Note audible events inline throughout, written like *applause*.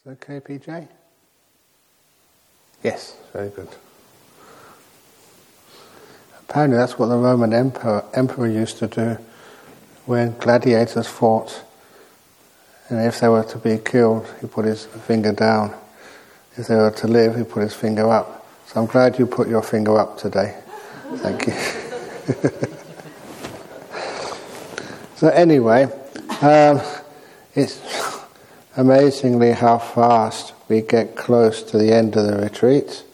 Is that okay, PJ? Yes, very good. Apparently, that's what the Roman emperor, emperor used to do when gladiators fought. And if they were to be killed, he put his finger down. If they were to live, he put his finger up. So I'm glad you put your finger up today. Thank you. *laughs* so anyway, um, it's amazingly how fast we get close to the end of the retreat.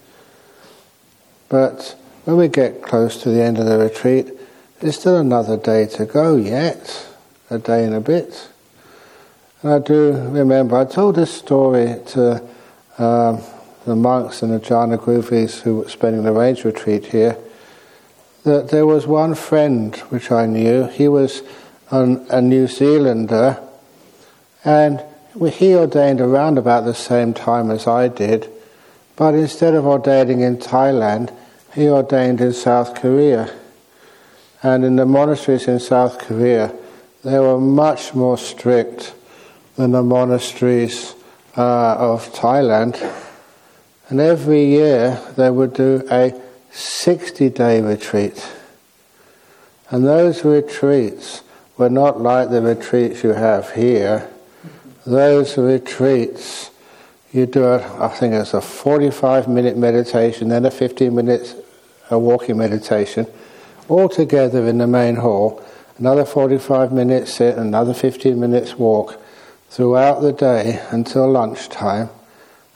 But when we get close to the end of the retreat, there's still another day to go yet, a day and a bit. And I do remember, I told this story to um, the monks and the jhana gurus who were spending the rains retreat here, that there was one friend which I knew. He was an, a New Zealander, and he ordained around about the same time as I did, but instead of ordaining in Thailand, he ordained in South Korea. And in the monasteries in South Korea, they were much more strict than the monasteries uh, of Thailand. And every year they would do a 60 day retreat. And those retreats were not like the retreats you have here. Those retreats, you do, a, I think it's a 45 minute meditation, then a 15 minutes a walking meditation all together in the main hall, another 45 minutes sit, another 15 minutes walk throughout the day until lunchtime.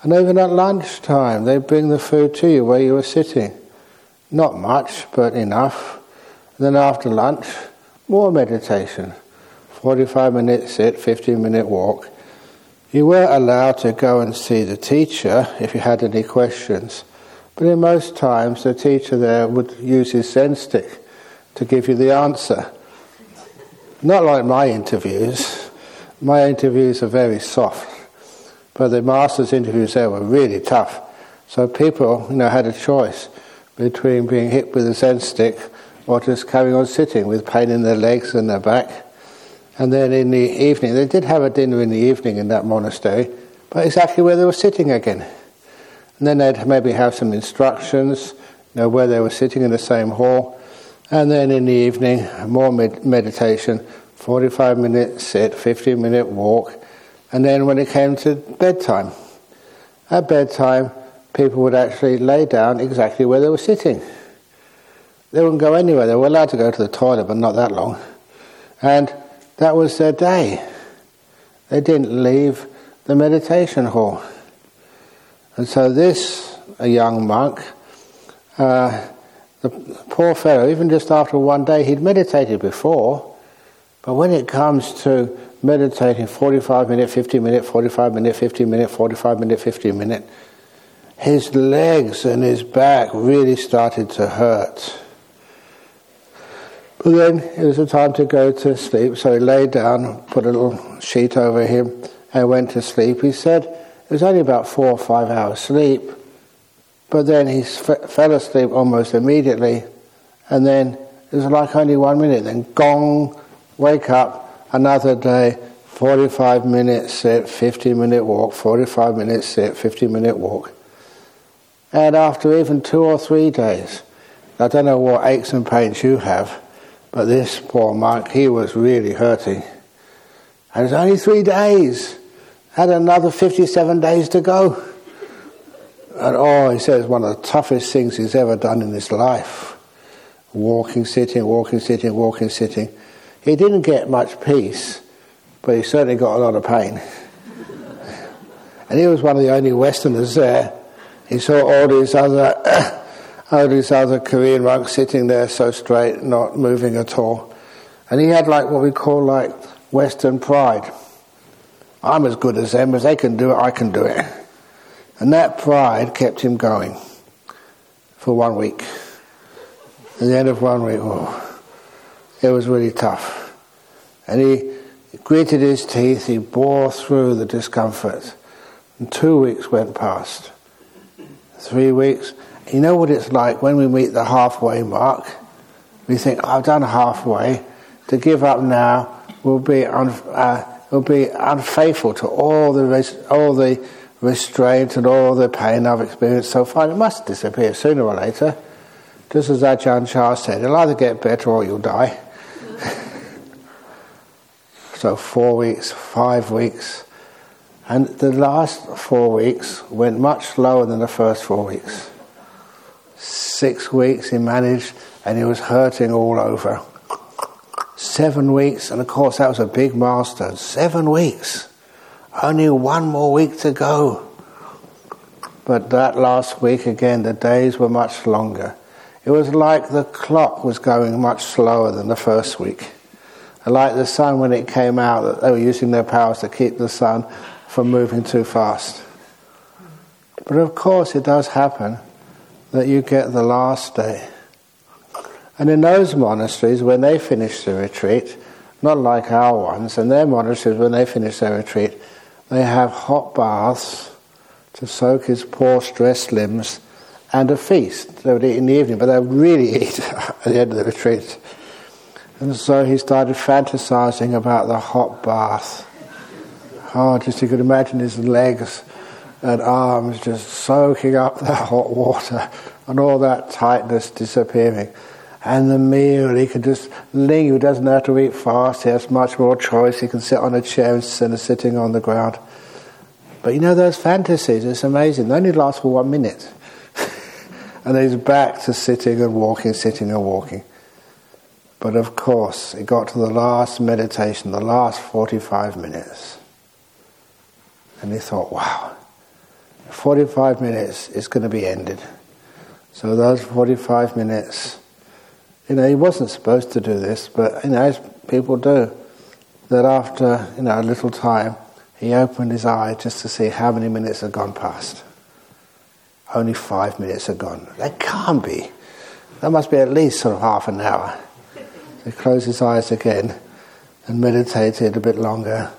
And even at lunchtime, they bring the food to you where you were sitting. Not much, but enough. And then after lunch, more meditation. 45 minutes sit, 15 minute walk. You were allowed to go and see the teacher if you had any questions. But in most times, the teacher there would use his Zen stick to give you the answer. Not like my interviews. My interviews are very soft. But the master's interviews there were really tough. So people, you know, had a choice between being hit with a Zen stick or just carrying on sitting with pain in their legs and their back. And then in the evening, they did have a dinner in the evening in that monastery, but exactly where they were sitting again. And then they'd maybe have some instructions, you know, where they were sitting in the same hall. And then in the evening, more med- meditation, 45 minute sit, 15 minute walk. And then when it came to bedtime, at bedtime, people would actually lay down exactly where they were sitting. They wouldn't go anywhere. They were allowed to go to the toilet, but not that long. And that was their day. They didn't leave the meditation hall. And so this, a young monk, uh, the poor fellow, even just after one day, he'd meditated before, but when it comes to meditating 45 minute, 50 minute, 45 minute, 50 minute, 45 minute, 50 minute, his legs and his back really started to hurt. But then it was a time to go to sleep, so he lay down, put a little sheet over him, and went to sleep. He said, it was only about four or five hours sleep, but then he f- fell asleep almost immediately, and then it was like only one minute. Then gong, wake up, another day, 45 minutes sit, 50 minute walk, 45 minutes sit, 50 minute walk. And after even two or three days, I don't know what aches and pains you have, but this poor monk, he was really hurting. And it's only three days had another 57 days to go. And oh, he says, one of the toughest things he's ever done in his life. Walking, sitting, walking, sitting, walking, sitting. He didn't get much peace, but he certainly got a lot of pain. and he was one of the only Westerners there. He saw all these other, *coughs* Oh, all these other Korean monks sitting there so straight, not moving at all. And he had like what we call like Western pride. I'm as good as them. If they can do it, I can do it. And that pride kept him going for one week. At the end of one week, oh, it was really tough. And he gritted his teeth, he bore through the discomfort. And two weeks went past. Three weeks. You know what it's like when we meet the halfway mark? We think, I've done halfway. To give up now will be un- uh, will be unfaithful to all the, all the restraint and all the pain I've experienced so far. It must disappear sooner or later. Just as Ajahn Chah said, it'll either get better or you'll die. *laughs* so four weeks, five weeks. And the last four weeks went much slower than the first four weeks. Six weeks he managed and he was hurting all over. Seven weeks, and of course that was a big milestone. Seven weeks. Only one more week to go. But that last week again, the days were much longer. It was like the clock was going much slower than the first week. like the sun when it came out, that they were using their powers to keep the sun from moving too fast. But of course, it does happen that you get the last day. And in those monasteries, when they finish the retreat, not like our ones, in their monasteries, when they finish their retreat, they have hot baths to soak his poor stressed limbs and a feast. They would eat in the evening, but they would really *laughs* eat at the end of the retreat. And so he started fantasizing about the hot bath. Oh, just you could imagine his legs and arms just soaking up *laughs* the hot water and all that tightness disappearing. And the meal, he can just linger, he doesn't have to eat fast, he has much more choice, he can sit on a chair instead of sitting on the ground. But you know, those fantasies, it's amazing, they only last for one minute. *laughs* and he's back to sitting and walking, sitting and walking. But of course, it got to the last meditation, the last 45 minutes. And he thought, wow, 45 minutes is going to be ended. So those 45 minutes, you know, he wasn't supposed to do this, but, you know, as people do, that after, you know, a little time, he opened his eye just to see how many minutes had gone past. Only five minutes had gone. That can't be. That must be at least sort of half an hour. So he closed his eyes again and meditated a bit longer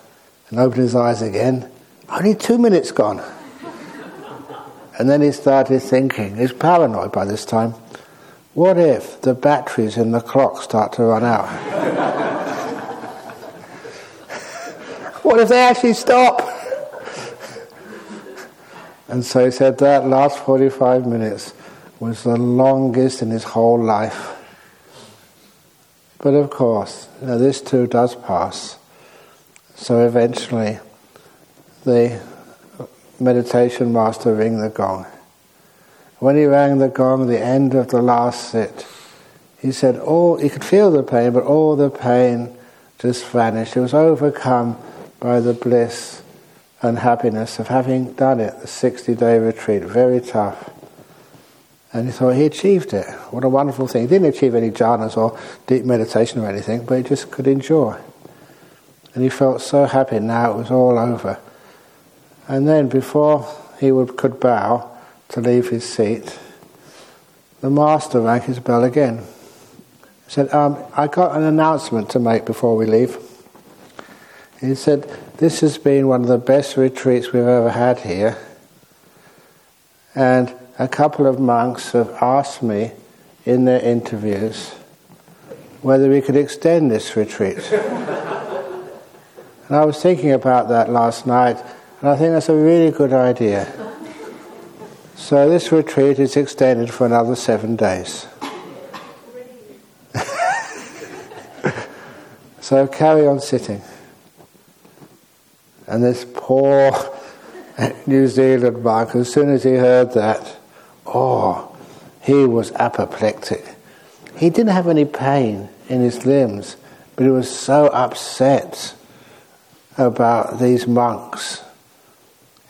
and opened his eyes again. Only two minutes gone. And then he started thinking, he's paranoid by this time. What if the batteries in the clock start to run out? *laughs* what if they actually stop? *laughs* and so he said that last 45 minutes was the longest in his whole life. But of course, you know, this too does pass. So eventually, the meditation master ring the gong. When he rang the gong, the end of the last sit, he said, all, he could feel the pain, but all the pain just vanished. He was overcome by the bliss and happiness of having done it, the 60 day retreat, very tough. And he thought he achieved it. What a wonderful thing. He didn't achieve any jhanas or deep meditation or anything, but he just could enjoy. And he felt so happy now it was all over. And then, before he would, could bow to leave his seat, the master rang his bell again. He said, um, I got an announcement to make before we leave. He said, This has been one of the best retreats we've ever had here. And a couple of monks have asked me in their interviews whether we could extend this retreat. *laughs* and I was thinking about that last night and I think that's a really good idea. So this retreat is extended for another seven days. *laughs* so carry on sitting. And this poor *laughs* New Zealand monk, as soon as he heard that, oh, he was apoplectic. He didn't have any pain in his limbs, but he was so upset about these monks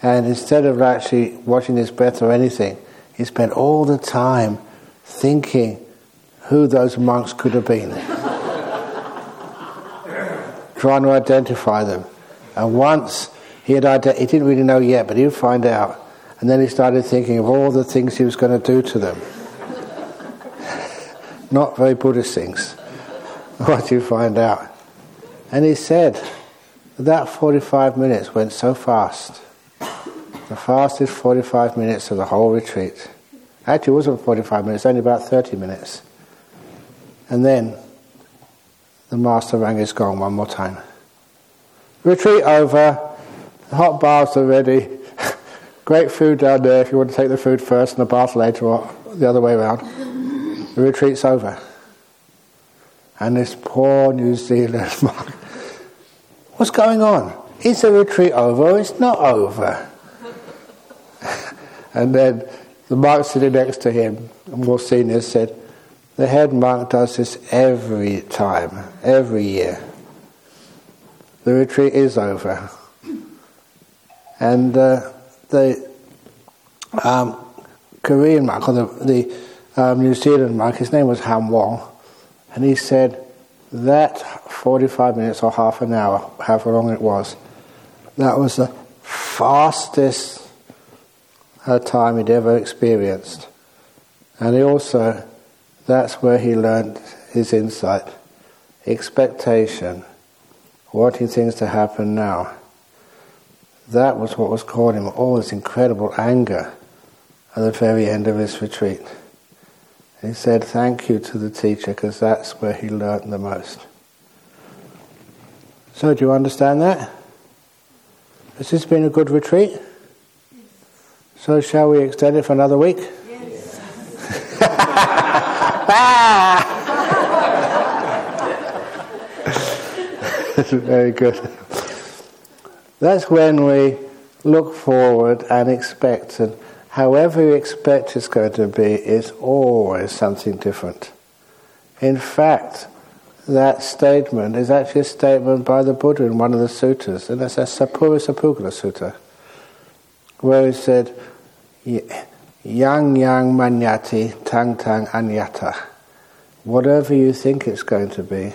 and instead of actually watching his breath or anything, he spent all the time thinking who those monks could have been. *laughs* Trying to identify them. And once he had ident- he didn't really know yet, but he would find out. And then he started thinking of all the things he was going to do to them. *laughs* Not very Buddhist things. *laughs* What you find out. And he said that 45 minutes went so fast. The fastest 45 minutes of the whole retreat. Actually, it wasn't 45 minutes, only about 30 minutes. And then the master rang his gong one more time. Retreat over, hot baths are ready, *laughs* great food down there if you want to take the food first and the bath later or the other way around. The retreat's over. And this poor New Zealand *laughs* monk, what's going on? Is the retreat over it's not over? And then the monk sitting next to him, more senior, said, the head monk does this every time, every year. The retreat is over. And uh, the um, Korean monk, or the, the um, New Zealand monk, his name was Ham Wong, and he said that 45 minutes or half an hour, however long it was, that was the fastest uh, time he'd ever experienced. And he also, that's where he learned his insight expectation, wanting things to happen now. That was what was causing him all this incredible anger at the very end of his retreat. He said thank you to the teacher because that's where he learned the most. So, do you understand that? Has this been a good retreat? So, shall we extend it for another week? Yes. *laughs* Very good. That's when we look forward and expect and however you expect it's going to be, it's always something different. In fact, that statement is actually a statement by the Buddha in one of the sutras, and that's a Sappurusapugala Sutta, where he said, Yang yang manyati tang tang anyata. Whatever you think it's going to be,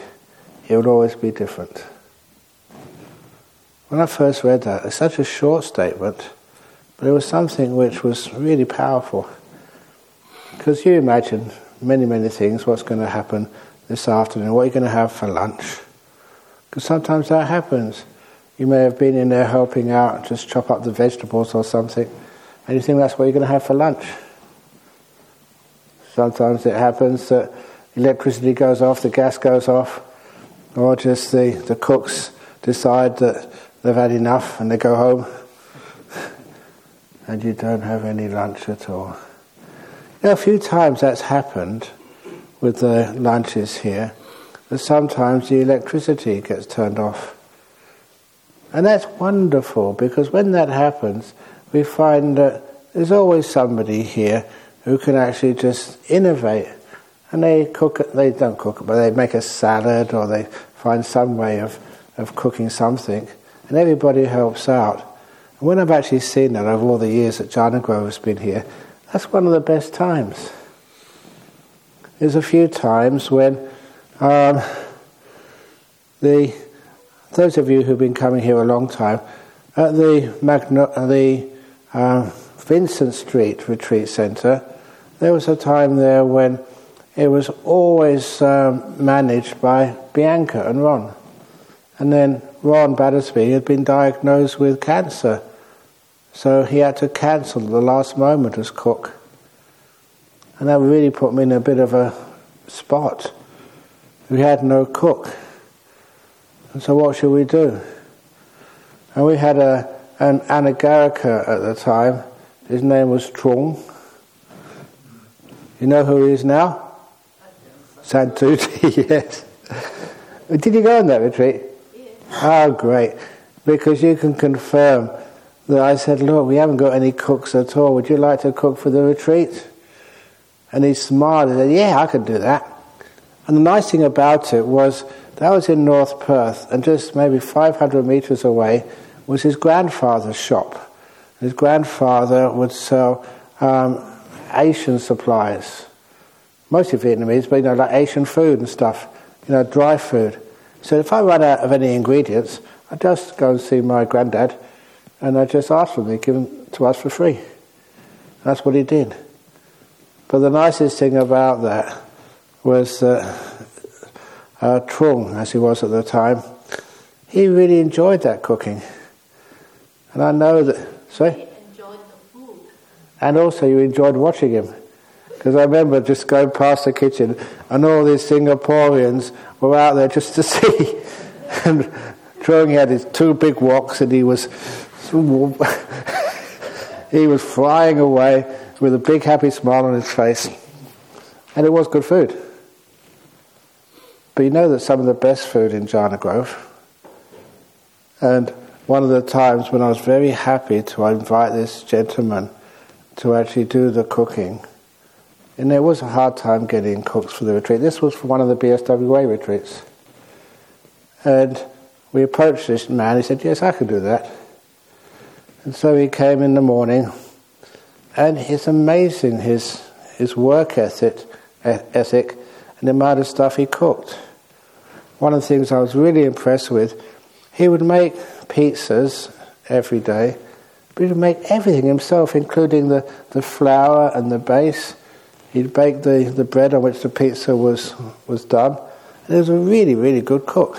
it will always be different. When I first read that, it's such a short statement, but it was something which was really powerful. Because you imagine many, many things, what's going to happen this afternoon, what you're going to have for lunch. Because sometimes that happens. You may have been in there helping out, just chop up the vegetables or something, and you think that's what you're going to have for lunch. Sometimes it happens that electricity goes off, the gas goes off, or just the, the cooks decide that they've had enough and they go home and you don't have any lunch at all. You know, a few times that's happened with the lunches here, that sometimes the electricity gets turned off. And that's wonderful because when that happens, we find that there's always somebody here who can actually just innovate. And they cook it, they don't cook it, but they make a salad or they find some way of, of cooking something. And everybody helps out. And when I've actually seen that over all the years that Jhana Grove has been here, that's one of the best times. There's a few times when um, the those of you who've been coming here a long time at the Magno- the uh, Vincent Street Retreat Centre, there was a time there when it was always um, managed by Bianca and Ron, and then Ron Battersby had been diagnosed with cancer, so he had to cancel the last moment as cook. And that really put me in a bit of a spot. We had no cook. And so what should we do? And we had a, an anagarika at the time. His name was Trung. You know who he is now? Santuti, *laughs* yes. Did you go on that retreat? Oh, great. Because you can confirm that I said, Look, we haven't got any cooks at all. Would you like to cook for the retreat? And he smiled and said, Yeah, I can do that. And the nice thing about it was that was in North Perth, and just maybe 500 metres away was his grandfather's shop. His grandfather would sell um, Asian supplies, mostly Vietnamese, but you know, like Asian food and stuff, you know, dry food. So if I run out of any ingredients, I just go and see my granddad and I just ask for them. They give them to us for free. That's what he did. But the nicest thing about that was that uh, Trung, as he was at the time, he really enjoyed that cooking. And I know that, sorry? And also you enjoyed watching him. Because I remember just going past the kitchen and all these Singaporeans were out there just to *laughs* see. and Trung, had his two big woks and he was he was flying away with a big happy smile on his face. And it was good food. But you know that some of the best food in Jhana Grove, and one of the times when I was very happy to invite this gentleman to actually do the cooking, and there was a hard time getting cooks for the retreat. This was for one of the BSWA retreats. And we approached this man, he said, Yes, I can do that. And so he came in the morning, and it's amazing his, his work ethic, ethic and the amount of stuff he cooked. One of the things I was really impressed with, he would make pizzas every day, but he would make everything himself, including the, the flour and the base. He'd bake the, the bread on which the pizza was, was done. And he was a really, really good cook.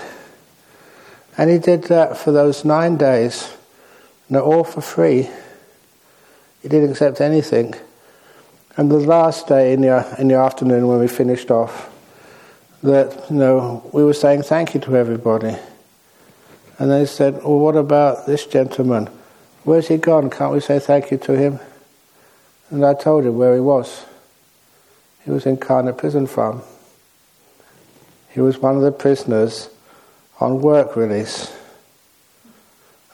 And he did that for those nine days, and all for free. He didn't accept anything. And the last day in the, in the afternoon when we finished off, that, you know, we were saying thank you to everybody. And they said, well, what about this gentleman? Where's he gone? Can't we say thank you to him? And I told him where he was. He was in Karnet Prison Farm. He was one of the prisoners on work release.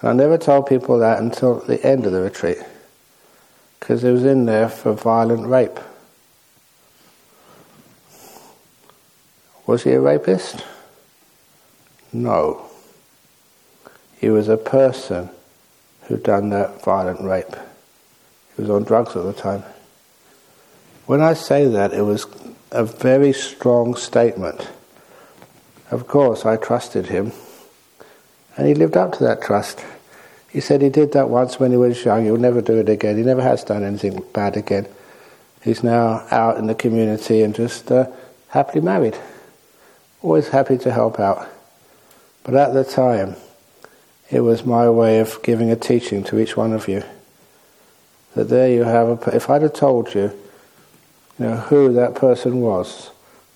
And I never told people that until the end of the retreat, because he was in there for violent rape. Was he a rapist? No. He was a person who'd done that violent rape. He was on drugs at the time. When I say that, it was a very strong statement. Of course, I trusted him, and he lived up to that trust. He said he did that once when he was young, he'll never do it again. He never has done anything bad again. He's now out in the community and just uh, happily married. Always happy to help out. But at the time, it was my way of giving a teaching to each one of you. That there you have a. If I'd have told you you know, who that person was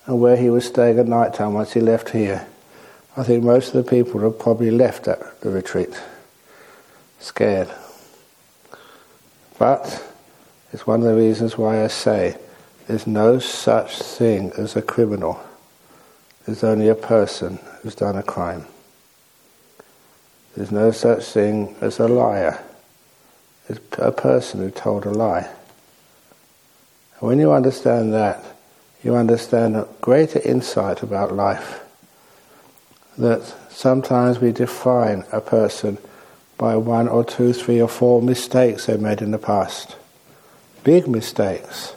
and where he was staying at night time once he left here, I think most of the people would have probably left at the retreat scared. But it's one of the reasons why I say there's no such thing as a criminal. There's only a person who's done a crime. There's no such thing as a liar. It's a person who told a lie. And When you understand that, you understand a greater insight about life. That sometimes we define a person by one or two, three or four mistakes they made in the past. Big mistakes.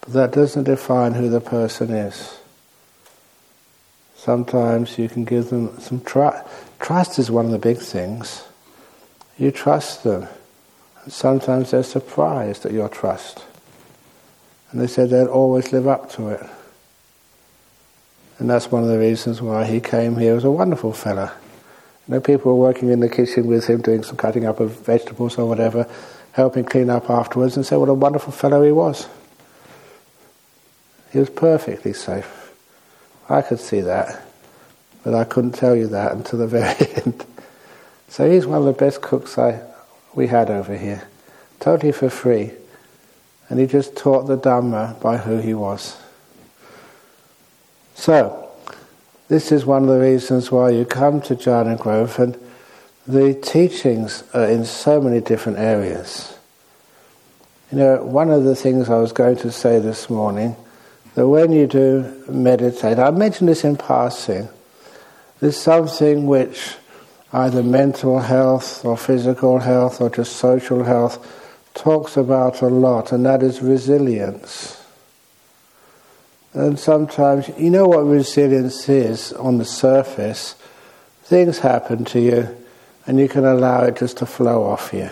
But that doesn't define who the person is. Sometimes you can give them some trust. Trust is one of the big things. You trust them. And sometimes they're surprised at your trust. And they said they'd always live up to it. And that's one of the reasons why he came here. He was a wonderful fella. You know, people were working in the kitchen with him, doing some cutting up of vegetables or whatever, helping clean up afterwards, and said what a wonderful fellow he was. He was perfectly safe. I could see that, but I couldn't tell you that until the *laughs* very end. So he's one of the best cooks I, we had over here, totally for free and he just taught the Dhamma by who he was. So, this is one of the reasons why you come to Jhana Grove, and the teachings are in so many different areas. You know, one of the things I was going to say this morning, that when you do meditate, I mentioned this in passing, there's something which either mental health or physical health or just social health talks about a lot, and that is resilience. And sometimes, you know what resilience is on the surface? Things happen to you, and you can allow it just to flow off you.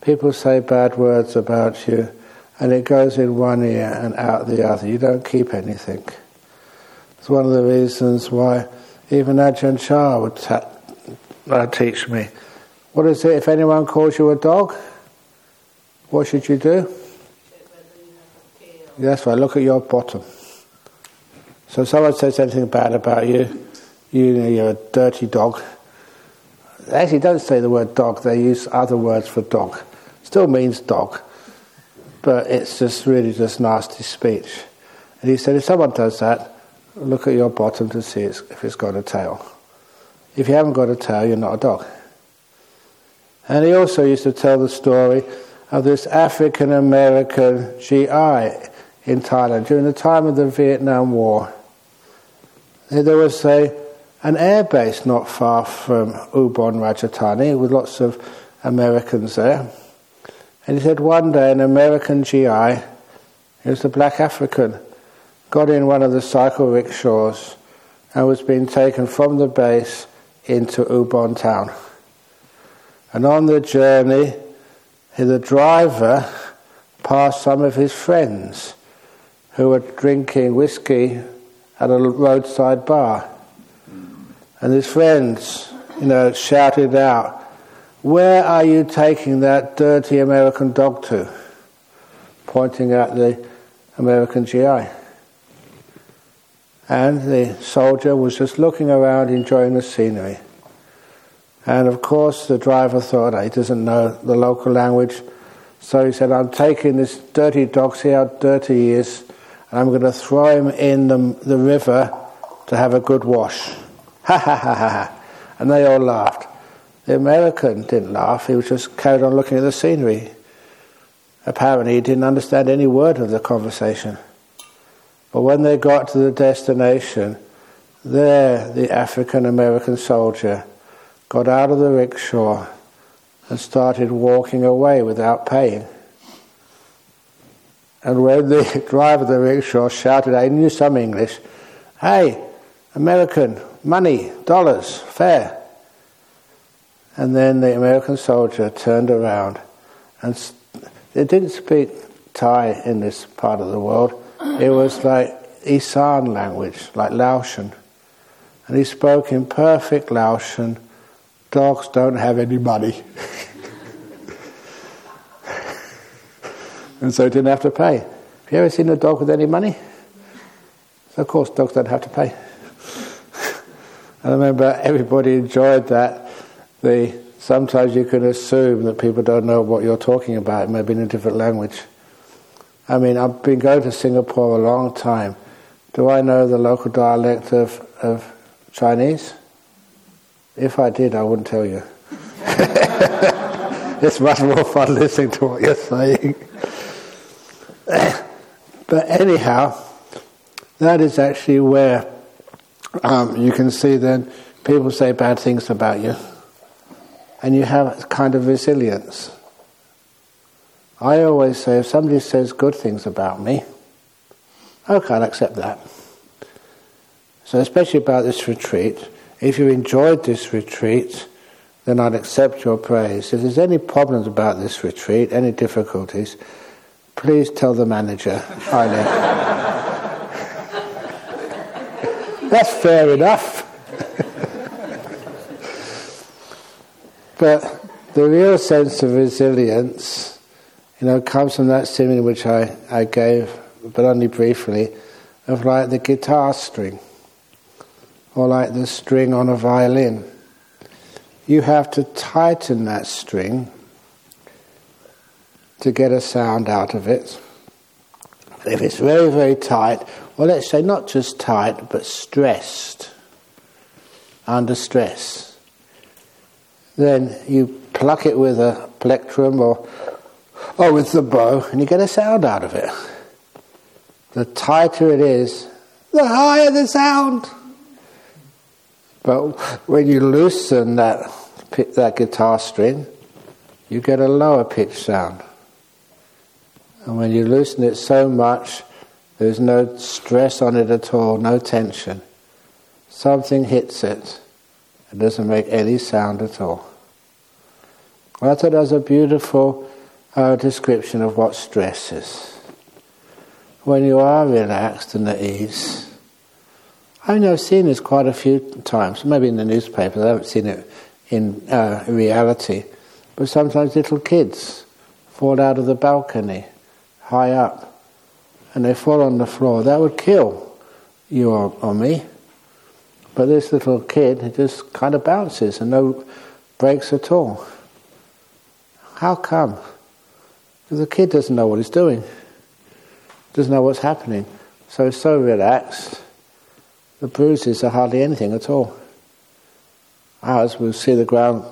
People say bad words about you, and it goes in one ear and out the other. You don't keep anything. It's one of the reasons why even Ajahn Chah would ta- uh, teach me. What is it if anyone calls you a dog? What should you do? That's right, look at your bottom. So if someone says anything bad about you, you know, you're a dirty dog. They actually don't say the word dog, they use other words for dog. Still means dog, but it's just really just nasty speech. And he said, if someone does that, look at your bottom to see if it's got a tail. If you haven't got a tail, you're not a dog. And he also used to tell the story of this African American GI in Thailand during the time of the Vietnam War. There was a, an air base not far from Ubon Ratchathani with lots of Americans there. And he said one day an American GI, he was a black African, got in one of the cycle rickshaws and was being taken from the base into Ubon town. And on the journey, the driver passed some of his friends who were drinking whiskey at a roadside bar. And his friends, you know, shouted out, Where are you taking that dirty American dog to? Pointing at the American GI. And the soldier was just looking around enjoying the scenery. And of course, the driver thought he doesn't know the local language. So he said, I'm taking this dirty dog, see how dirty he is, and I'm going to throw him in the, the river to have a good wash. *laughs* Ha ha ha ha ha. And they all laughed. The American didn't laugh, he was just carried on looking at the scenery. Apparently, he didn't understand any word of the conversation. But when they got to the destination, there the African American soldier got out of the rickshaw and started walking away without paying. And when the *laughs* driver of the rickshaw shouted, I knew some English, hey, American, money, dollars, fare. And then the American soldier turned around and they didn't speak Thai in this part of the world. It was like Isan language, like Laotian. And he spoke in perfect Laotian Dogs don't have any money. *laughs* and so he didn't have to pay. Have you ever seen a dog with any money? So of course, dogs don't have to pay. *laughs* I remember everybody enjoyed that. The, sometimes you can assume that people don't know what you're talking about. It may be in a different language. I mean, I've been going to Singapore a long time. Do I know the local dialect of, of Chinese? If I did, I wouldn't tell you. *laughs* it's much more fun listening to what you're saying. *coughs* but anyhow, that is actually where um, you can see then people say bad things about you, and you have kind of resilience. I always say if somebody says good things about me, okay, I'll accept that. So, especially about this retreat, if you enjoyed this retreat, then I'd accept your praise. If there's any problems about this retreat, any difficulties, please tell the manager I know. *laughs* That's fair enough. *laughs* but the real sense of resilience, you know, comes from that simile which I, I gave, but only briefly, of like the guitar string or like the string on a violin. You have to tighten that string to get a sound out of it. If it's very, very tight, well, let's say not just tight, but stressed, under stress, then you pluck it with a plectrum or, Oh, or with the bow and you get a sound out of it. The tighter it is, the higher the sound. But when you loosen that, that guitar string, you get a lower pitch sound. And when you loosen it so much, there's no stress on it at all, no tension. Something hits it. It doesn't make any sound at all. I thought that was a beautiful uh, description of what stress is. When you are relaxed and at ease, I know I've seen this quite a few times, maybe in the newspapers, I haven't seen it in uh, reality, but sometimes little kids fall out of the balcony high up and they fall on the floor. That would kill you or, or me. But this little kid, just kind of bounces and no breaks at all. How come? Because the kid doesn't know what he's doing, doesn't know what's happening. So he's so relaxed, the bruises are hardly anything at all. Ours, we'll see the ground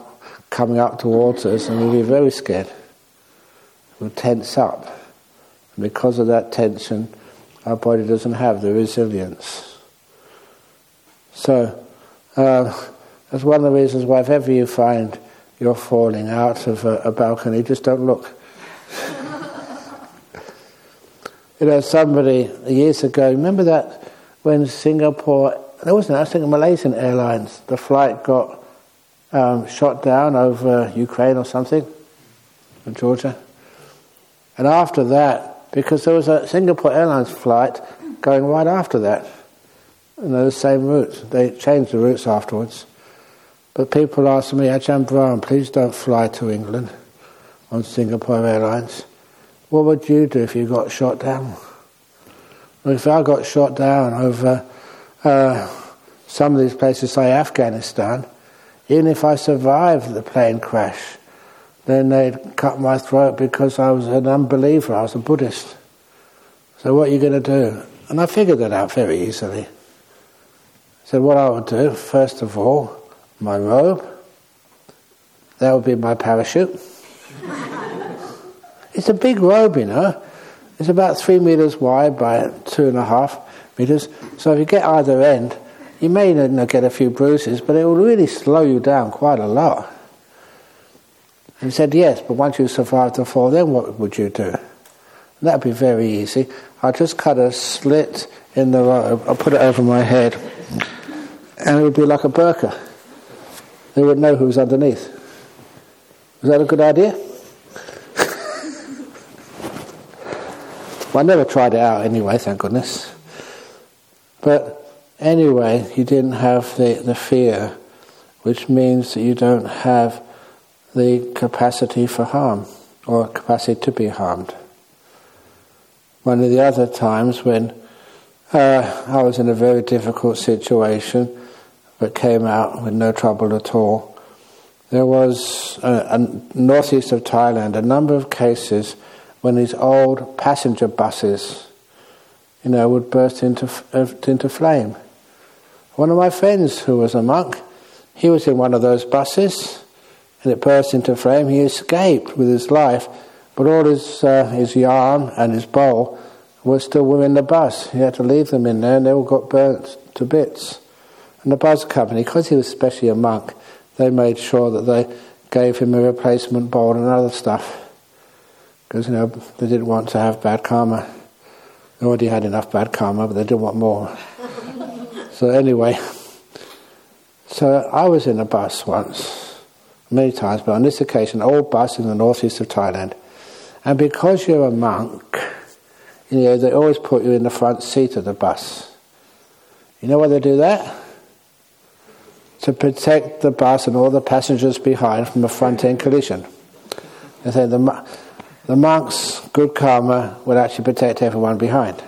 coming up towards us and we'll be very scared. We'll tense up. And because of that tension, our body doesn't have the resilience. So, uh, that's one of the reasons why if ever you find you're falling out of a, a balcony, just don't look. *laughs* you know, somebody years ago, remember that when Singapore, there wasn't, I thinking Malaysian Airlines, the flight got um, shot down over Ukraine or something, in Georgia. And after that, because there was a Singapore Airlines flight going right after that, and they're the same routes. They changed the routes afterwards. But people ask me, Ajahn Brahm, please don't fly to England on Singapore Airlines. What would you do if you got shot down? If I got shot down over uh, some of these places, say Afghanistan, even if I survived the plane crash, then they'd cut my throat because I was an unbeliever, I was a Buddhist. So what are you going to do? And I figured that out very easily. So what I would do, first of all, my robe, that would be my parachute. It's a big robe, you know. It's about three meters wide by two and a half meters. So if you get either end, you may you know, get a few bruises, but it will really slow you down quite a lot. And he said, Yes, but once you survive the fall, then what would you do? That'd be very easy. I'll just cut a slit in the robe, I'll put it over my head, and it would be like a burqa. They would know who was underneath. Was that a good idea? well, I never tried it out anyway, thank goodness. But anyway, you didn't have the, the fear, which means that you don't have the capacity for harm or capacity to be harmed. One of the other times when uh, I was in a very difficult situation but came out with no trouble at all, there was uh, northeast of Thailand a number of cases when these old passenger buses, you know, would burst into uh, into flame. One of my friends, who was a monk, he was in one of those buses, and it burst into flame. He escaped with his life, but all his uh, his yarn and his bowl were still within the bus. He had to leave them in there, and they all got burnt to bits. And the bus company, because he was especially a monk, they made sure that they gave him a replacement bowl and other stuff, because you know they didn't want to have bad karma. They already had enough bad karma, but they didn't want more. *laughs* So anyway, so I was in a bus once, many times, but on this occasion, an old bus in the northeast of Thailand. And because you're a monk, you know, they always put you in the front seat of the bus. You know why they do that? To protect the bus and all the passengers behind from a front end collision. They say the, the monk's good karma would actually protect everyone behind.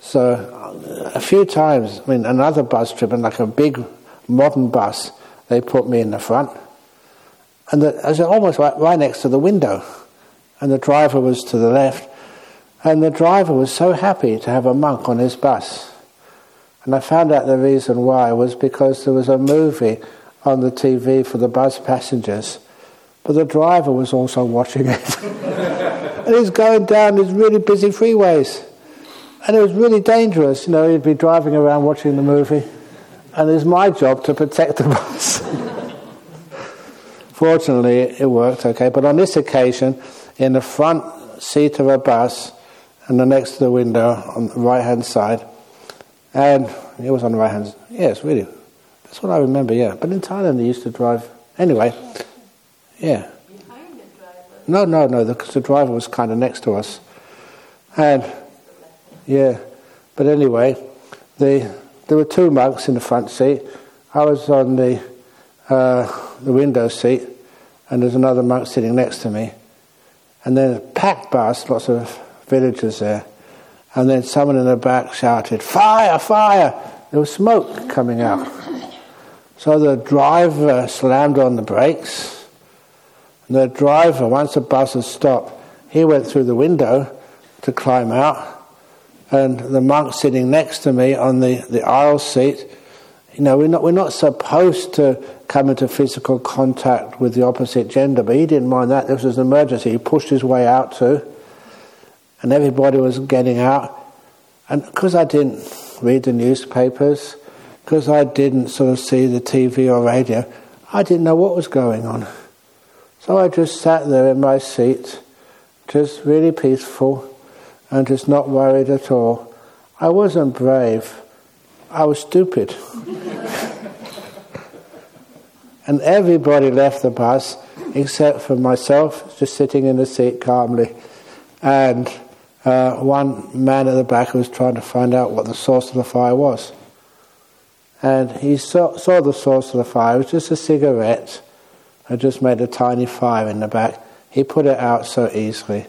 So a few times, I mean, another bus trip, and like a big modern bus, they put me in the front. And the, I was almost right, right next to the window. And the driver was to the left. And the driver was so happy to have a monk on his bus. And I found out the reason why was because there was a movie on the TV for the bus passengers, but the driver was also watching it. *laughs* and he's going down these really busy freeways. And it was really dangerous, you know, he'd be driving around watching the movie, and it's my job to protect the *laughs* bus. Fortunately, it worked okay, but on this occasion, in the front seat of a bus, and the next to the window on the right hand side, and it was on the right hand. Yes, really, that's what I remember. Yeah, but in Thailand they used to drive anyway. Yeah. No, no, no, because the driver was kind of next to us, and yeah, but anyway, the, there were two monks in the front seat. I was on the uh, the window seat, and there's another monk sitting next to me. And then a packed bus, lots of villagers there. And then someone in the back shouted, "Fire! Fire!" there was smoke coming out. So the driver slammed on the brakes. And the driver, once the bus had stopped, he went through the window to climb out. And the monk sitting next to me on the, the aisle seat, you know, we're not, we're not supposed to come into physical contact with the opposite gender, but he didn't mind that. This was an emergency. He pushed his way out too. And everybody was getting out. And because I didn't read the newspapers, because I didn't sort of see the TV or radio, I didn't know what was going on. So I just sat there in my seat, just really peaceful and just not worried at all. I wasn't brave, I was stupid. *laughs* and everybody left the bus except for myself, just sitting in the seat calmly. And uh, one man at the back was trying to find out what the source of the fire was. And he saw, saw the source of the fire. It was just a cigarette. I just made a tiny fire in the back. He put it out so easily.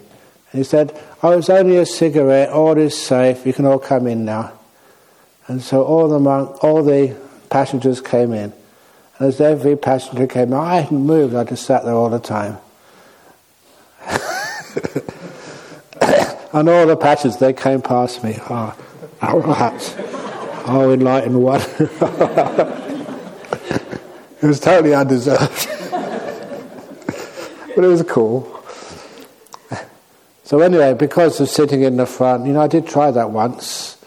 And he said, Oh, it's only a cigarette. All is safe. You can all come in now. And so all the monk, all the passengers came in. And as every passenger came in, I hadn't moved. I just sat there all the time. And all the passengers, they came past me. Oh, all right. Oh, enlightened one. *laughs* it was totally undeserved. *laughs* but it was cool. So, anyway, because of sitting in the front, you know, I did try that once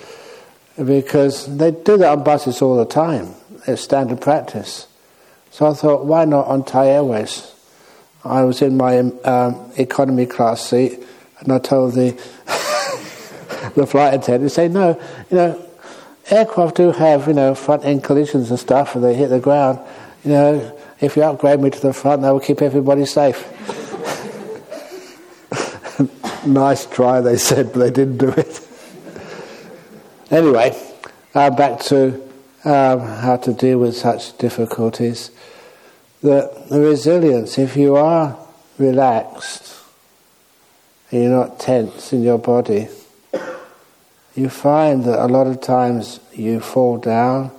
because they do that on buses all the time. It's standard practice. So I thought, why not on Thai Airways? I was in my um, economy class seat, and I told the *laughs* the flight attendant, "Say no, you know, aircraft do have, you know, front end collisions and stuff, and they hit the ground. You know, if you upgrade me to the front, that will keep everybody safe. *laughs* nice try, they said, but they didn't do it. anyway, uh, back to um, how to deal with such difficulties. The, the resilience, if you are relaxed, you're not tense in your body, you find that a lot of times you fall down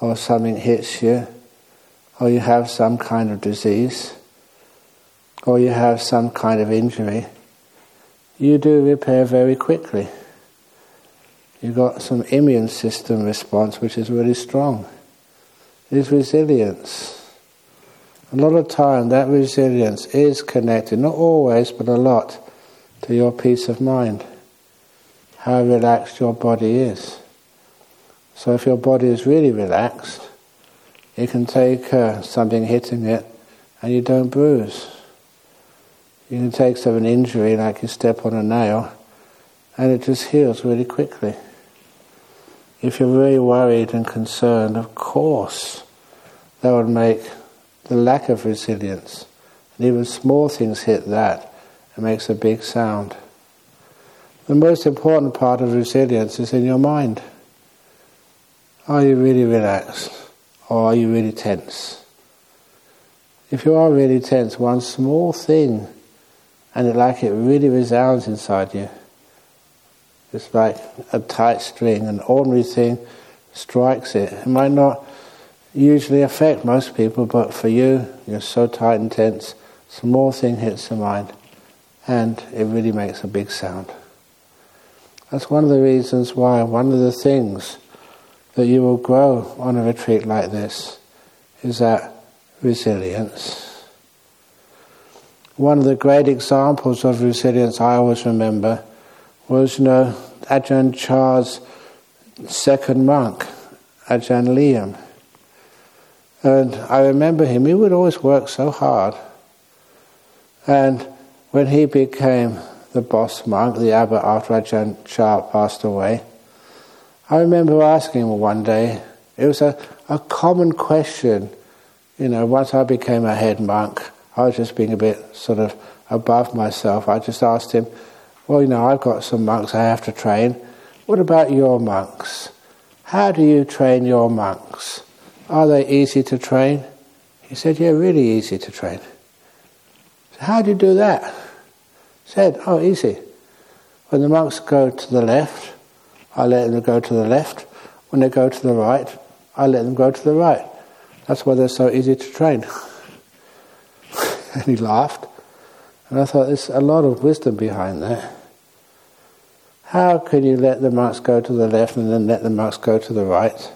or something hits you or you have some kind of disease or you have some kind of injury, you do repair very quickly. You've got some immune system response which is really strong. It's resilience. A lot of time that resilience is connected, not always, but a lot, to your peace of mind how relaxed your body is. So if your body is really relaxed, you can take uh, something hitting it and you don't bruise. You can take some an injury like you step on a nail and it just heals really quickly. If you're very worried and concerned, of course, that would make the lack of resilience. And even small things hit that, it makes a big sound. The most important part of resilience is in your mind. Are you really relaxed or are you really tense? If you are really tense, one small thing and it like it really resounds inside you. It's like a tight string, an ordinary thing strikes it. It might not usually affect most people, but for you, you're so tight and tense, small thing hits the mind and it really makes a big sound. That's one of the reasons why, one of the things that you will grow on a retreat like this is that resilience. One of the great examples of resilience I always remember was, you know, Ajahn Chah's second monk, Ajahn Liam. And I remember him, he would always work so hard. And when he became the boss monk, the abbot, after Ajahn Chah passed away, I remember asking him one day, it was a, a common question, you know, once I became a head monk, I was just being a bit sort of above myself. I just asked him, well, you know, I've got some monks I have to train. What about your monks? How do you train your monks? Are they easy to train? He said, yeah, really easy to train. So how do you do that? Said, oh, easy. When the monks go to the left, I let them go to the left. When they go to the right, I let them go to the right. That's why they're so easy to train. *laughs* and he laughed. And I thought, there's a lot of wisdom behind that. How can you let the monks go to the left and then let the monks go to the right?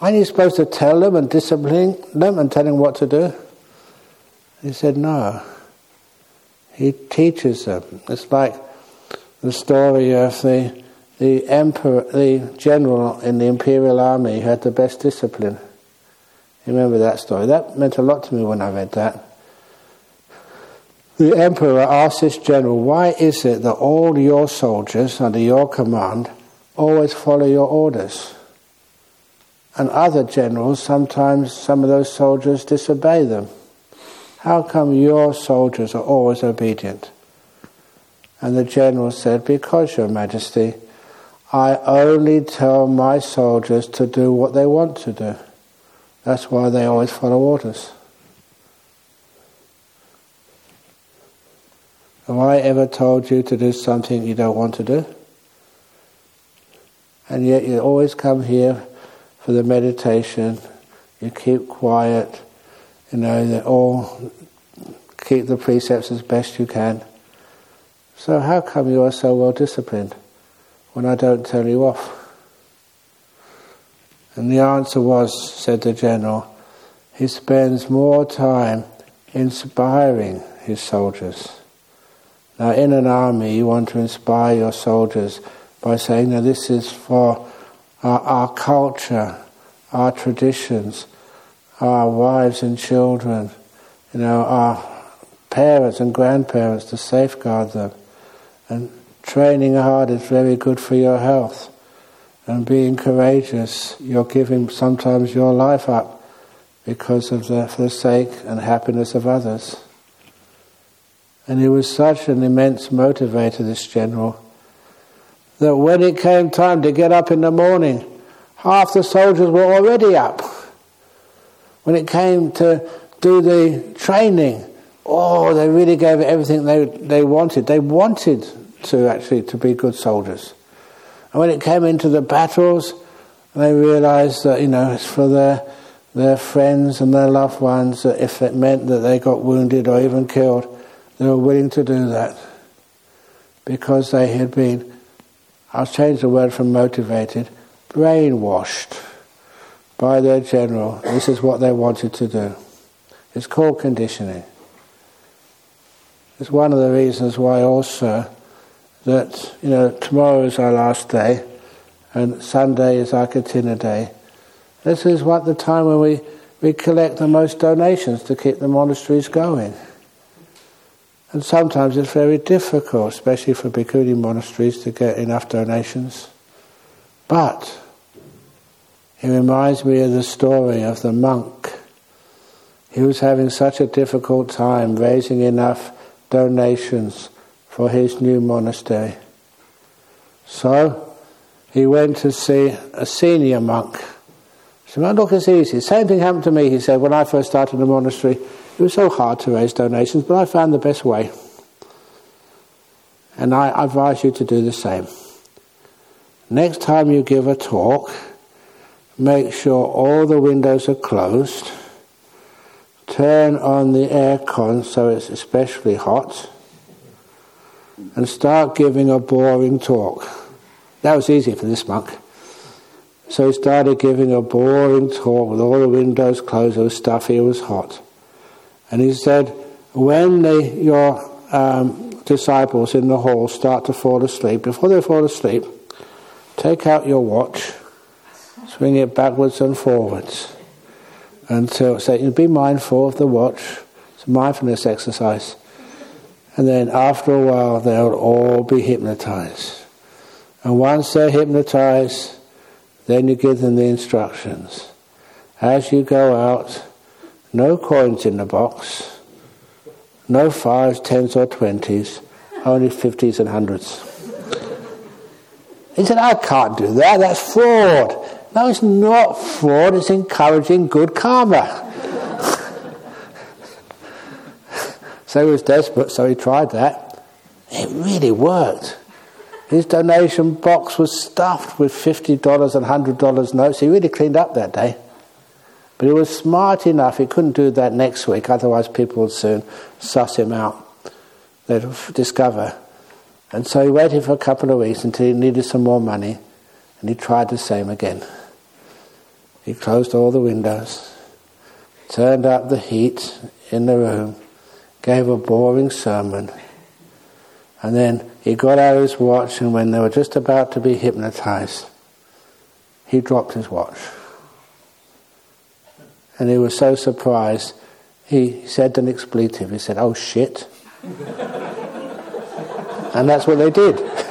Aren't you supposed to tell them and discipline them and tell them what to do? He said, no. He teaches them. It's like the story of the, the emperor, the general in the imperial army who had the best discipline. You remember that story? That meant a lot to me when I read that. The emperor asked this general, Why is it that all your soldiers under your command always follow your orders? And other generals, sometimes some of those soldiers disobey them. How come your soldiers are always obedient? And the general said, Because, Your Majesty, I only tell my soldiers to do what they want to do. That's why they always follow orders. Have I ever told you to do something you don't want to do? And yet you always come here for the meditation, you keep quiet, you know, that all keep the precepts as best you can. So how come you are so well disciplined when I don't tell you off? And the answer was, said the general, he spends more time inspiring his soldiers now, in an army, you want to inspire your soldiers by saying, "Now, this is for our, our culture, our traditions, our wives and children, you know, our parents and grandparents to safeguard them. And training hard is very good for your health. And being courageous, you're giving sometimes your life up because of the, for the sake and happiness of others. And he was such an immense motivator, this general, that when it came time to get up in the morning, half the soldiers were already up. When it came to do the training, oh, they really gave it everything they, they wanted. They wanted to actually to be good soldiers. And when it came into the battles, they realized that, you know, it's for their, their friends and their loved ones, that if it meant that they got wounded or even killed, they were willing to do that because they had been, I'll change the word from motivated, brainwashed by their general. This is what they wanted to do. It's called conditioning. It's one of the reasons why also that, you know, tomorrow is our last day and Sunday is our Kathina day. This is what the time when we, we collect the most donations to keep the monasteries going. And sometimes it's very difficult, especially for Bhikkhuni monasteries, to get enough donations. But it reminds me of the story of the monk. He was having such a difficult time raising enough donations for his new monastery. So he went to see a senior monk. He said, look, it's easy. Same thing happened to me, he said, when I first started the monastery. It was so hard to raise donations, but I found the best way. And I advise you to do the same. Next time you give a talk, make sure all the windows are closed. Turn on the aircon so it's especially hot. And start giving a boring talk. That was easy for this monk. So he started giving a boring talk with all the windows closed, it was stuffy, it was hot. And he said, when the, your um, disciples in the hall start to fall asleep, before they fall asleep, take out your watch, swing it backwards and forwards. Until say, you be mindful of the watch. It's a mindfulness exercise. And then after a while, they'll all be hypnotized. And once they're hypnotized, then you give them the instructions. As you go out, no coins in the box. No fives, tens, or twenties. Only fifties and hundreds. He said, I can't do that. That's fraud. No, it's not fraud. It's encouraging good karma. so he was desperate, so he tried that. It really worked. His donation box was stuffed with $50 and $100 notes. He really cleaned up that day. But he was smart enough, he couldn't do that next week, otherwise, people would soon suss him out. They'd discover. And so he waited for a couple of weeks until he needed some more money, and he tried the same again. He closed all the windows, turned up the heat in the room, gave a boring sermon, and then he got out his watch, and when they were just about to be hypnotized, he dropped his watch. And he was so surprised, he said an expletive. He said, Oh shit. *laughs* and that's what they did. *laughs*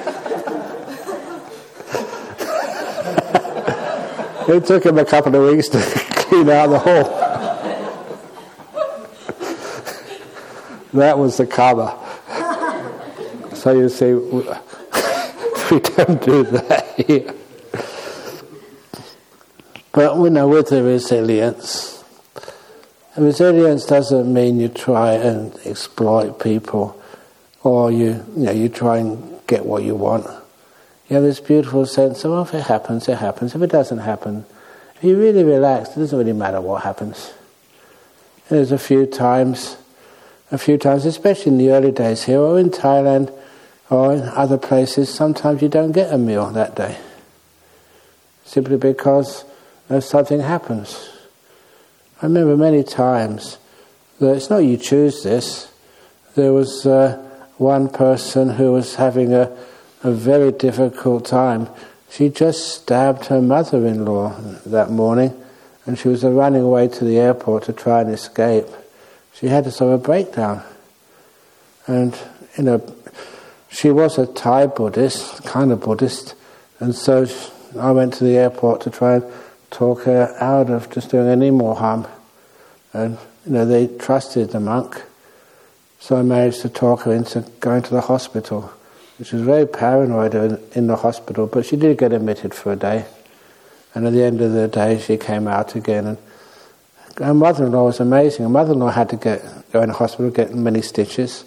it took him a couple of weeks to *laughs* clean out the hole. that was the karma. So you see, *laughs* we don't do that here. But we know with the resilience, resilience doesn't mean you try and exploit people or you, you know, you try and get what you want. You have this beautiful sense of, well, if it happens, it happens. If it doesn't happen, if you really relax, it doesn't really matter what happens. there's a few times, a few times, especially in the early days here or in Thailand, or in other places, sometimes you don't get a meal that day. Simply because something happens. I remember many times that it's not you choose this. There was uh, one person who was having a, a very difficult time. She just stabbed her mother in law that morning and she was running away to the airport to try and escape. She had a sort of breakdown. And, you know, she was a Thai Buddhist, kind of Buddhist, and so I went to the airport to try and talk her out of just doing any more harm. And you know, they trusted the monk, so I managed to talk her into going to the hospital. She was very paranoid in the hospital, but she did get admitted for a day. And at the end of the day, she came out again. And her mother-in-law was amazing. Her mother-in-law had to get go in the hospital, get many stitches.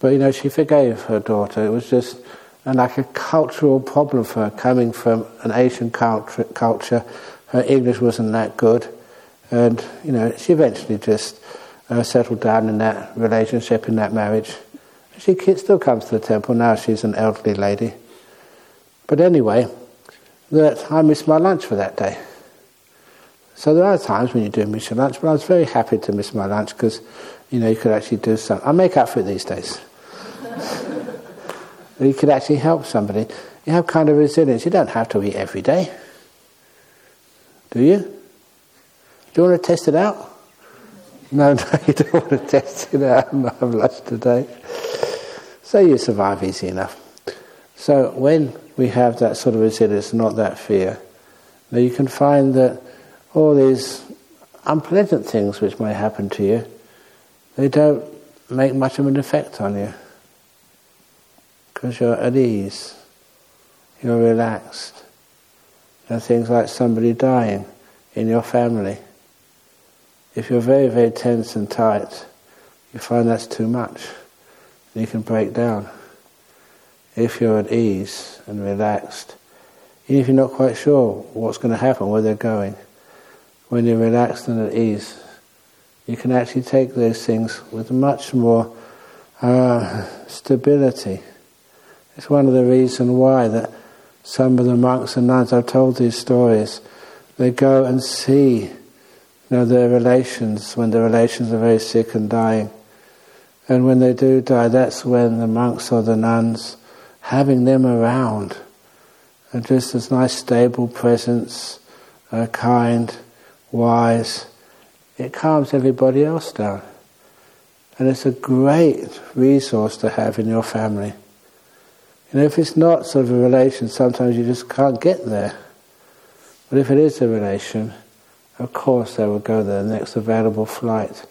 But you know, she forgave her daughter. It was just like a cultural problem for her, coming from an Asian culture. Her English wasn't that good, and you know, she eventually just uh, settled down in that relationship, in that marriage. She still comes to the temple now. She's an elderly lady. But anyway, that I missed my lunch for that day. So there are times when you do miss your lunch, but I was very happy to miss my lunch because, you know, you could actually do something. I make up for it these days. *laughs* you could actually help somebody. You have kind of resilience. You don't have to eat every day. Do you? Do you want to test it out? No, *laughs* no, you don't want to test it out. I'm not lunch today. So you survive easy enough. So when we have that sort of resilience, not that fear, now you can find that all these unpleasant things which may happen to you, they don't make much of an effect on you because you're at ease, you're relaxed. Are things like somebody dying in your family. If you're very, very tense and tight, you find that's too much. You can break down. If you're at ease and relaxed, even if you're not quite sure what's going to happen, where they're going, when you're relaxed and at ease, you can actually take those things with much more uh, stability. It's one of the reasons why that some of the monks and nuns, I've told these stories, they go and see you know, their relations when their relations are very sick and dying. And when they do die, that's when the monks or the nuns, having them around, are just this nice stable presence, uh, kind, wise, it calms everybody else down. And it's a great resource to have in your family. You know, if it's not sort of a relation, sometimes you just can't get there. But if it is a relation, of course they will go there, the next available flight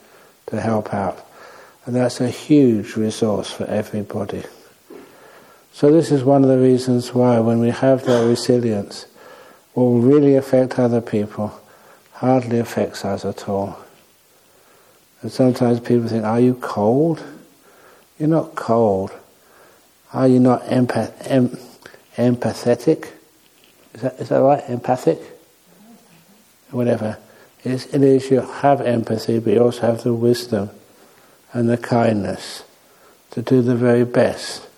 to help out. And that's a huge resource for everybody. So this is one of the reasons why when we have that resilience, what will really affect other people hardly affects us at all. And sometimes people think, are you cold? You're not cold. Are you not empath- em- empathetic. Is that, is that right? Empathic? Whatever. It is, it is you have empathy, but you also have the wisdom and the kindness to do the very best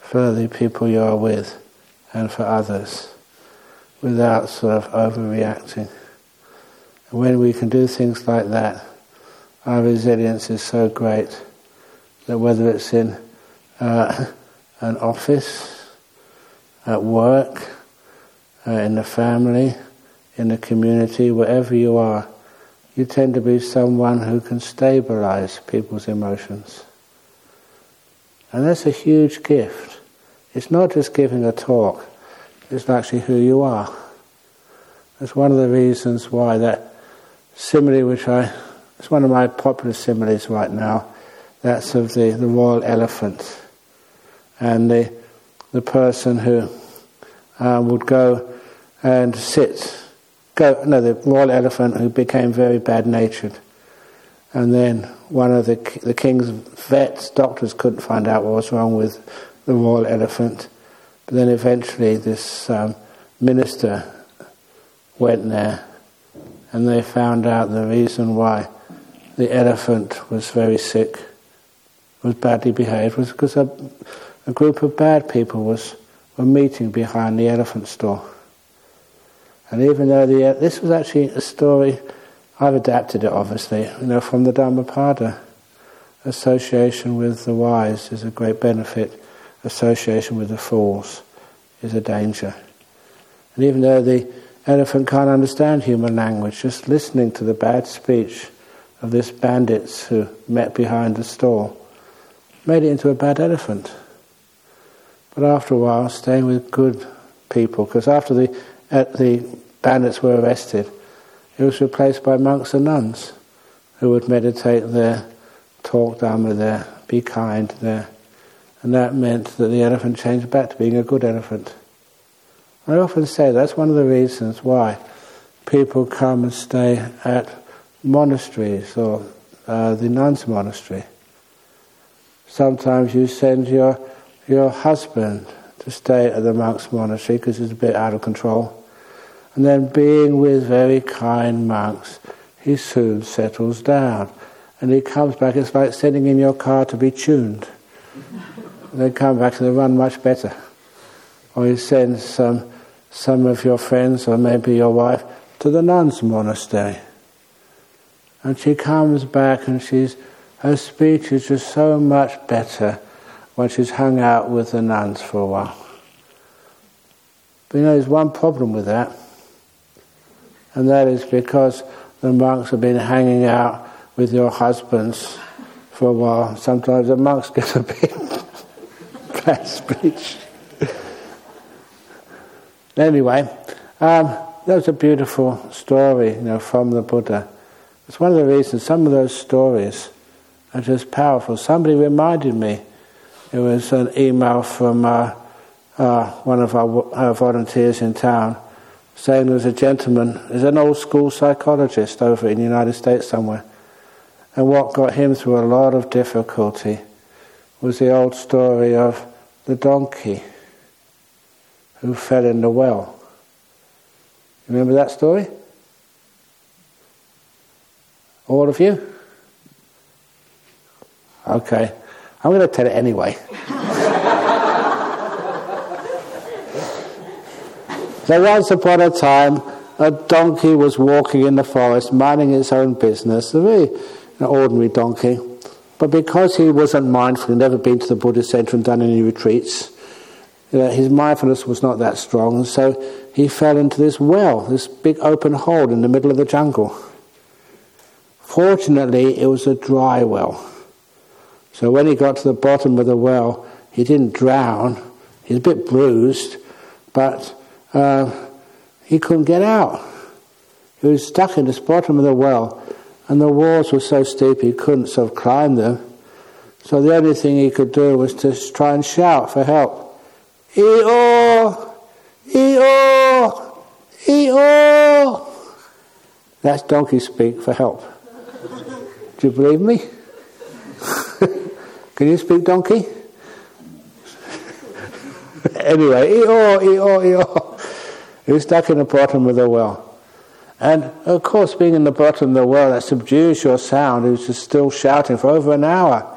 for the people you are with and for others without sort of overreacting. And when we can do things like that, our resilience is so great that whether it's in uh, *laughs* an office, at work, uh, in the family, in the community, wherever you are, you tend to be someone who can stabilize people's emotions. And that's a huge gift. It's not just giving a talk, it's actually who you are. That's one of the reasons why that simile, which I, it's one of my popular similes right now, that's of the, the royal elephant. And the, the person who uh, would go and sit, go, no, the royal elephant who became very bad natured. And then one of the, the king's vets, doctors couldn't find out what was wrong with the royal elephant. But then eventually this um, minister went there and they found out the reason why the elephant was very sick, was badly behaved, was because a, a group of bad people was were meeting behind the elephant store. And even though the, this was actually a story, I've adapted it obviously, you know, from the Dhammapada. Association with the wise is a great benefit. Association with the fools is a danger. And even though the elephant can't understand human language, just listening to the bad speech of this bandits who met behind the store made it into a bad elephant. But after a while, staying with good people, because after the, the bandits were arrested, it was replaced by monks and nuns who would meditate there, talk Dhamma there, be kind there. And that meant that the elephant changed back to being a good elephant. I often say that's one of the reasons why people come and stay at monasteries or uh, the nuns' monastery. Sometimes you send your your husband to stay at the monk's monastery because it's a bit out of control. And then being with very kind monks, he soon settles down. And he comes back, it's like sending in your car to be tuned. they come back and they run much better. Or you send some, some of your friends, or maybe your wife, to the nuns' monastery. And she comes back and she's, her speech is just so much better when she's hung out with the nuns for a while. But you know, there's one problem with that, and that is because the monks have been hanging out with your husbands for a while. Sometimes the monks get a bit *laughs* bad speech. anyway, um, that was a beautiful story, you know, from the Buddha. It's one of the reasons some of those stories are just powerful. Somebody reminded me it was an email from uh, uh, one of our, our, volunteers in town saying there was a gentleman, there's an old school psychologist over in the United States somewhere. And what got him through a lot of difficulty was the old story of the donkey who fell in the well. Remember that story? All of you? Okay. I'm going to tell it anyway. *laughs* so once upon a time, a donkey was walking in the forest, minding its own business, a very an ordinary donkey. But because he wasn't mindful, he'd never been to the Buddhist center and done any retreats, uh, his mindfulness was not that strong, so he fell into this well, this big open hole in the middle of the jungle. Fortunately, it was a dry well. So when he got to the bottom of the well, he didn't drown. He was a bit bruised, but uh, he couldn't get out. He was stuck in the bottom of the well, and the walls were so steep he couldn't sort of climb them. So the only thing he could do was to try and shout for help. E-O! E-O! E-O! That's donkey speak for help. Do you believe me? *laughs* Can you speak donkey? *laughs* anyway, Eeyore, Eeyore, Eeyore. He was stuck in the bottom of the well. And of course, being in the bottom of the well, that subdues your sound. Was just still shouting for over an hour.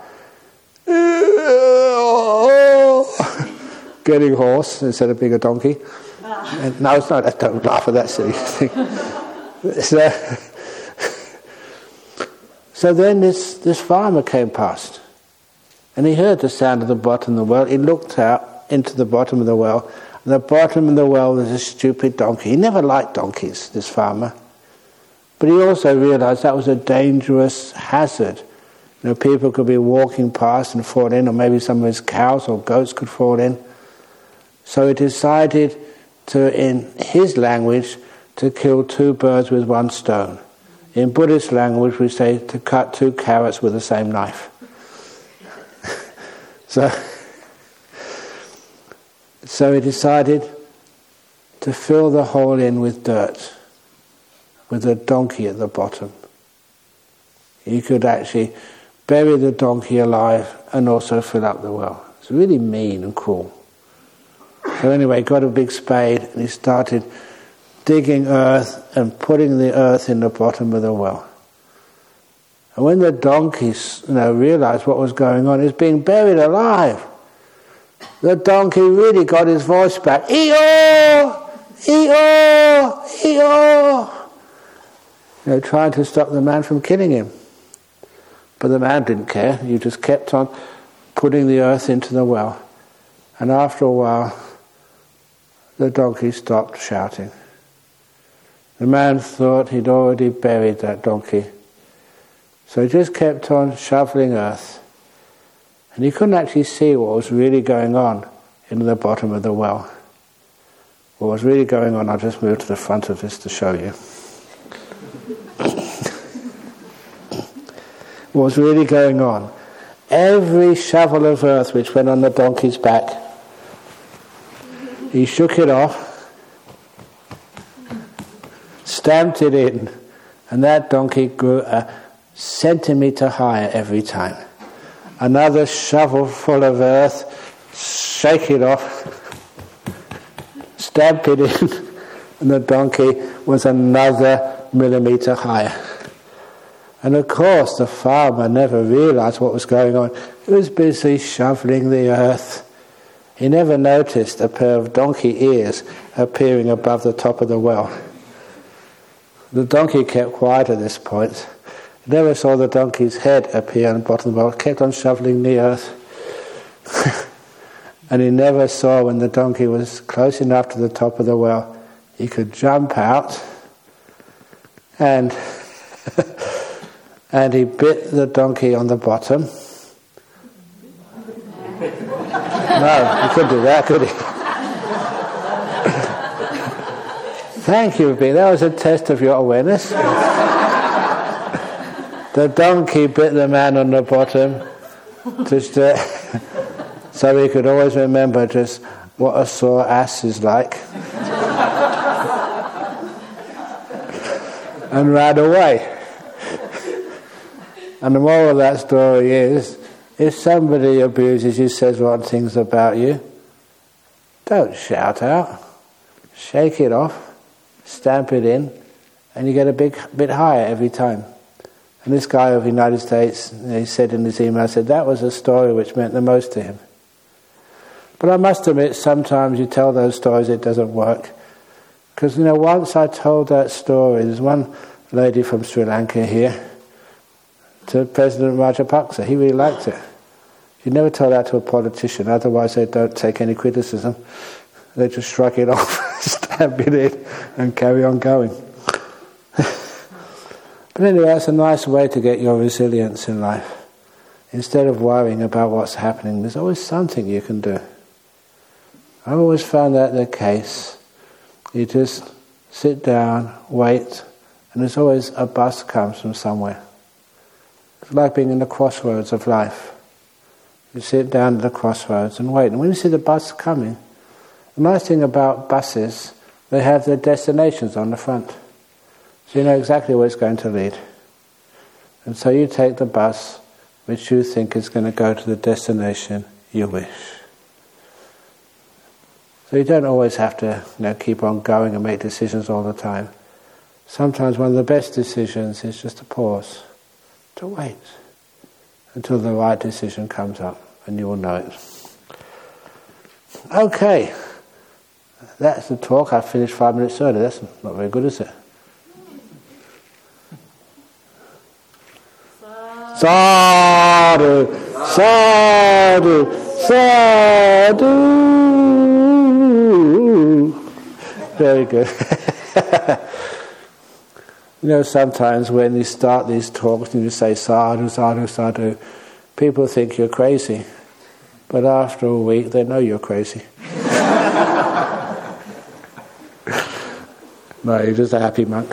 *laughs* Getting hoarse instead of being a donkey. Ah. And, no, it's not. Don't laugh at that silly thing. *laughs* so, *laughs* so then this, this farmer came past. And he heard the sound of the bottom of the well. He looked out into the bottom of the well. And the bottom of the well was a stupid donkey. He never liked donkeys, this farmer. But he also realized that was a dangerous hazard. You know, people could be walking past and fall in, or maybe some of his cows or goats could fall in. So he decided to, in his language, to kill two birds with one stone. In Buddhist language, we say to cut two carrots with the same knife. *laughs* so, so he decided to fill the hole in with dirt with a donkey at the bottom. You could actually bury the donkey alive and also fill up the well. It's really mean and cruel. So anyway, got a big spade and he started digging earth and putting the earth in the bottom of the well. And when the donkey you know, realized what was going on, he's being buried alive. The donkey really got his voice back. Eeyore! Eeyore! Eeyore! you know, trying to stop the man from killing him. But the man didn't care. He just kept on putting the earth into the well. And after a while, the donkey stopped shouting. The man thought he'd already buried that donkey. So he just kept on shoveling earth. And he couldn't actually see what was really going on in the bottom of the well. What was really going on, I'll just move to the front of this to show you. *coughs* what was really going on. Every shovel of earth which went on the donkey's back, he shook it off, stamped it in, and that donkey grew a centimetre higher every time. Another shovel full of earth, shake it off, stamp it in, and the donkey was another millimetre higher. And of course, the farmer never realized what was going on. He was busy shoveling the earth. He never noticed a pair of donkey ears appearing above the top of the well. The donkey kept quiet at this point. Never saw the donkey's head appear on the bottom of the well, kept on shoveling the earth. *laughs* and he never saw when the donkey was close enough to the top of the well, he could jump out and *laughs* and he bit the donkey on the bottom. *laughs* No, he couldn't do that, could he? Thank you, B. That was a test of your awareness. The donkey bit the man on the bottom just uh, *laughs* so he could always remember just what a sore ass is like. *laughs* and ran away. *laughs* And the moral of that story is if somebody abuses you, says wrong things about you, don't shout out. Shake it off, stamp it in, and you get a big bit higher every time. And this guy of the United States, he said in his email, said that was a story which meant the most to him. But I must admit, sometimes you tell those stories, it doesn't work. Because, you know, once I told that story, there's one lady from Sri Lanka here, to President Rajapaksa. He really liked it. You never tell that to a politician, otherwise they don't take any criticism. They just shrug it *laughs* off, stamp it in, and carry on going. Anyway, that's a nice way to get your resilience in life. Instead of worrying about what's happening, there's always something you can do. I've always found that the case. You just sit down, wait, and there's always a bus comes from somewhere. It's like being in the crossroads of life. You sit down at the crossroads and wait. And when you see the bus coming, the nice thing about buses, they have their destinations on the front. So you know exactly where it's going to lead. And so you take the bus which you think is going to go to the destination you wish. So you don't always have to you know, keep on going and make decisions all the time. Sometimes one of the best decisions is just to pause, to wait until the right decision comes up and you will know it. Okay, that's the talk. I finished five minutes early. That's not very good, is it? Sadhu, sadhu, sadhu. Very good. *laughs* you know, sometimes when you start these talks and you say sadhu, sadhu, sadhu, people think you're crazy. But after a week, they know you're crazy. *laughs* no, you're just a happy monk.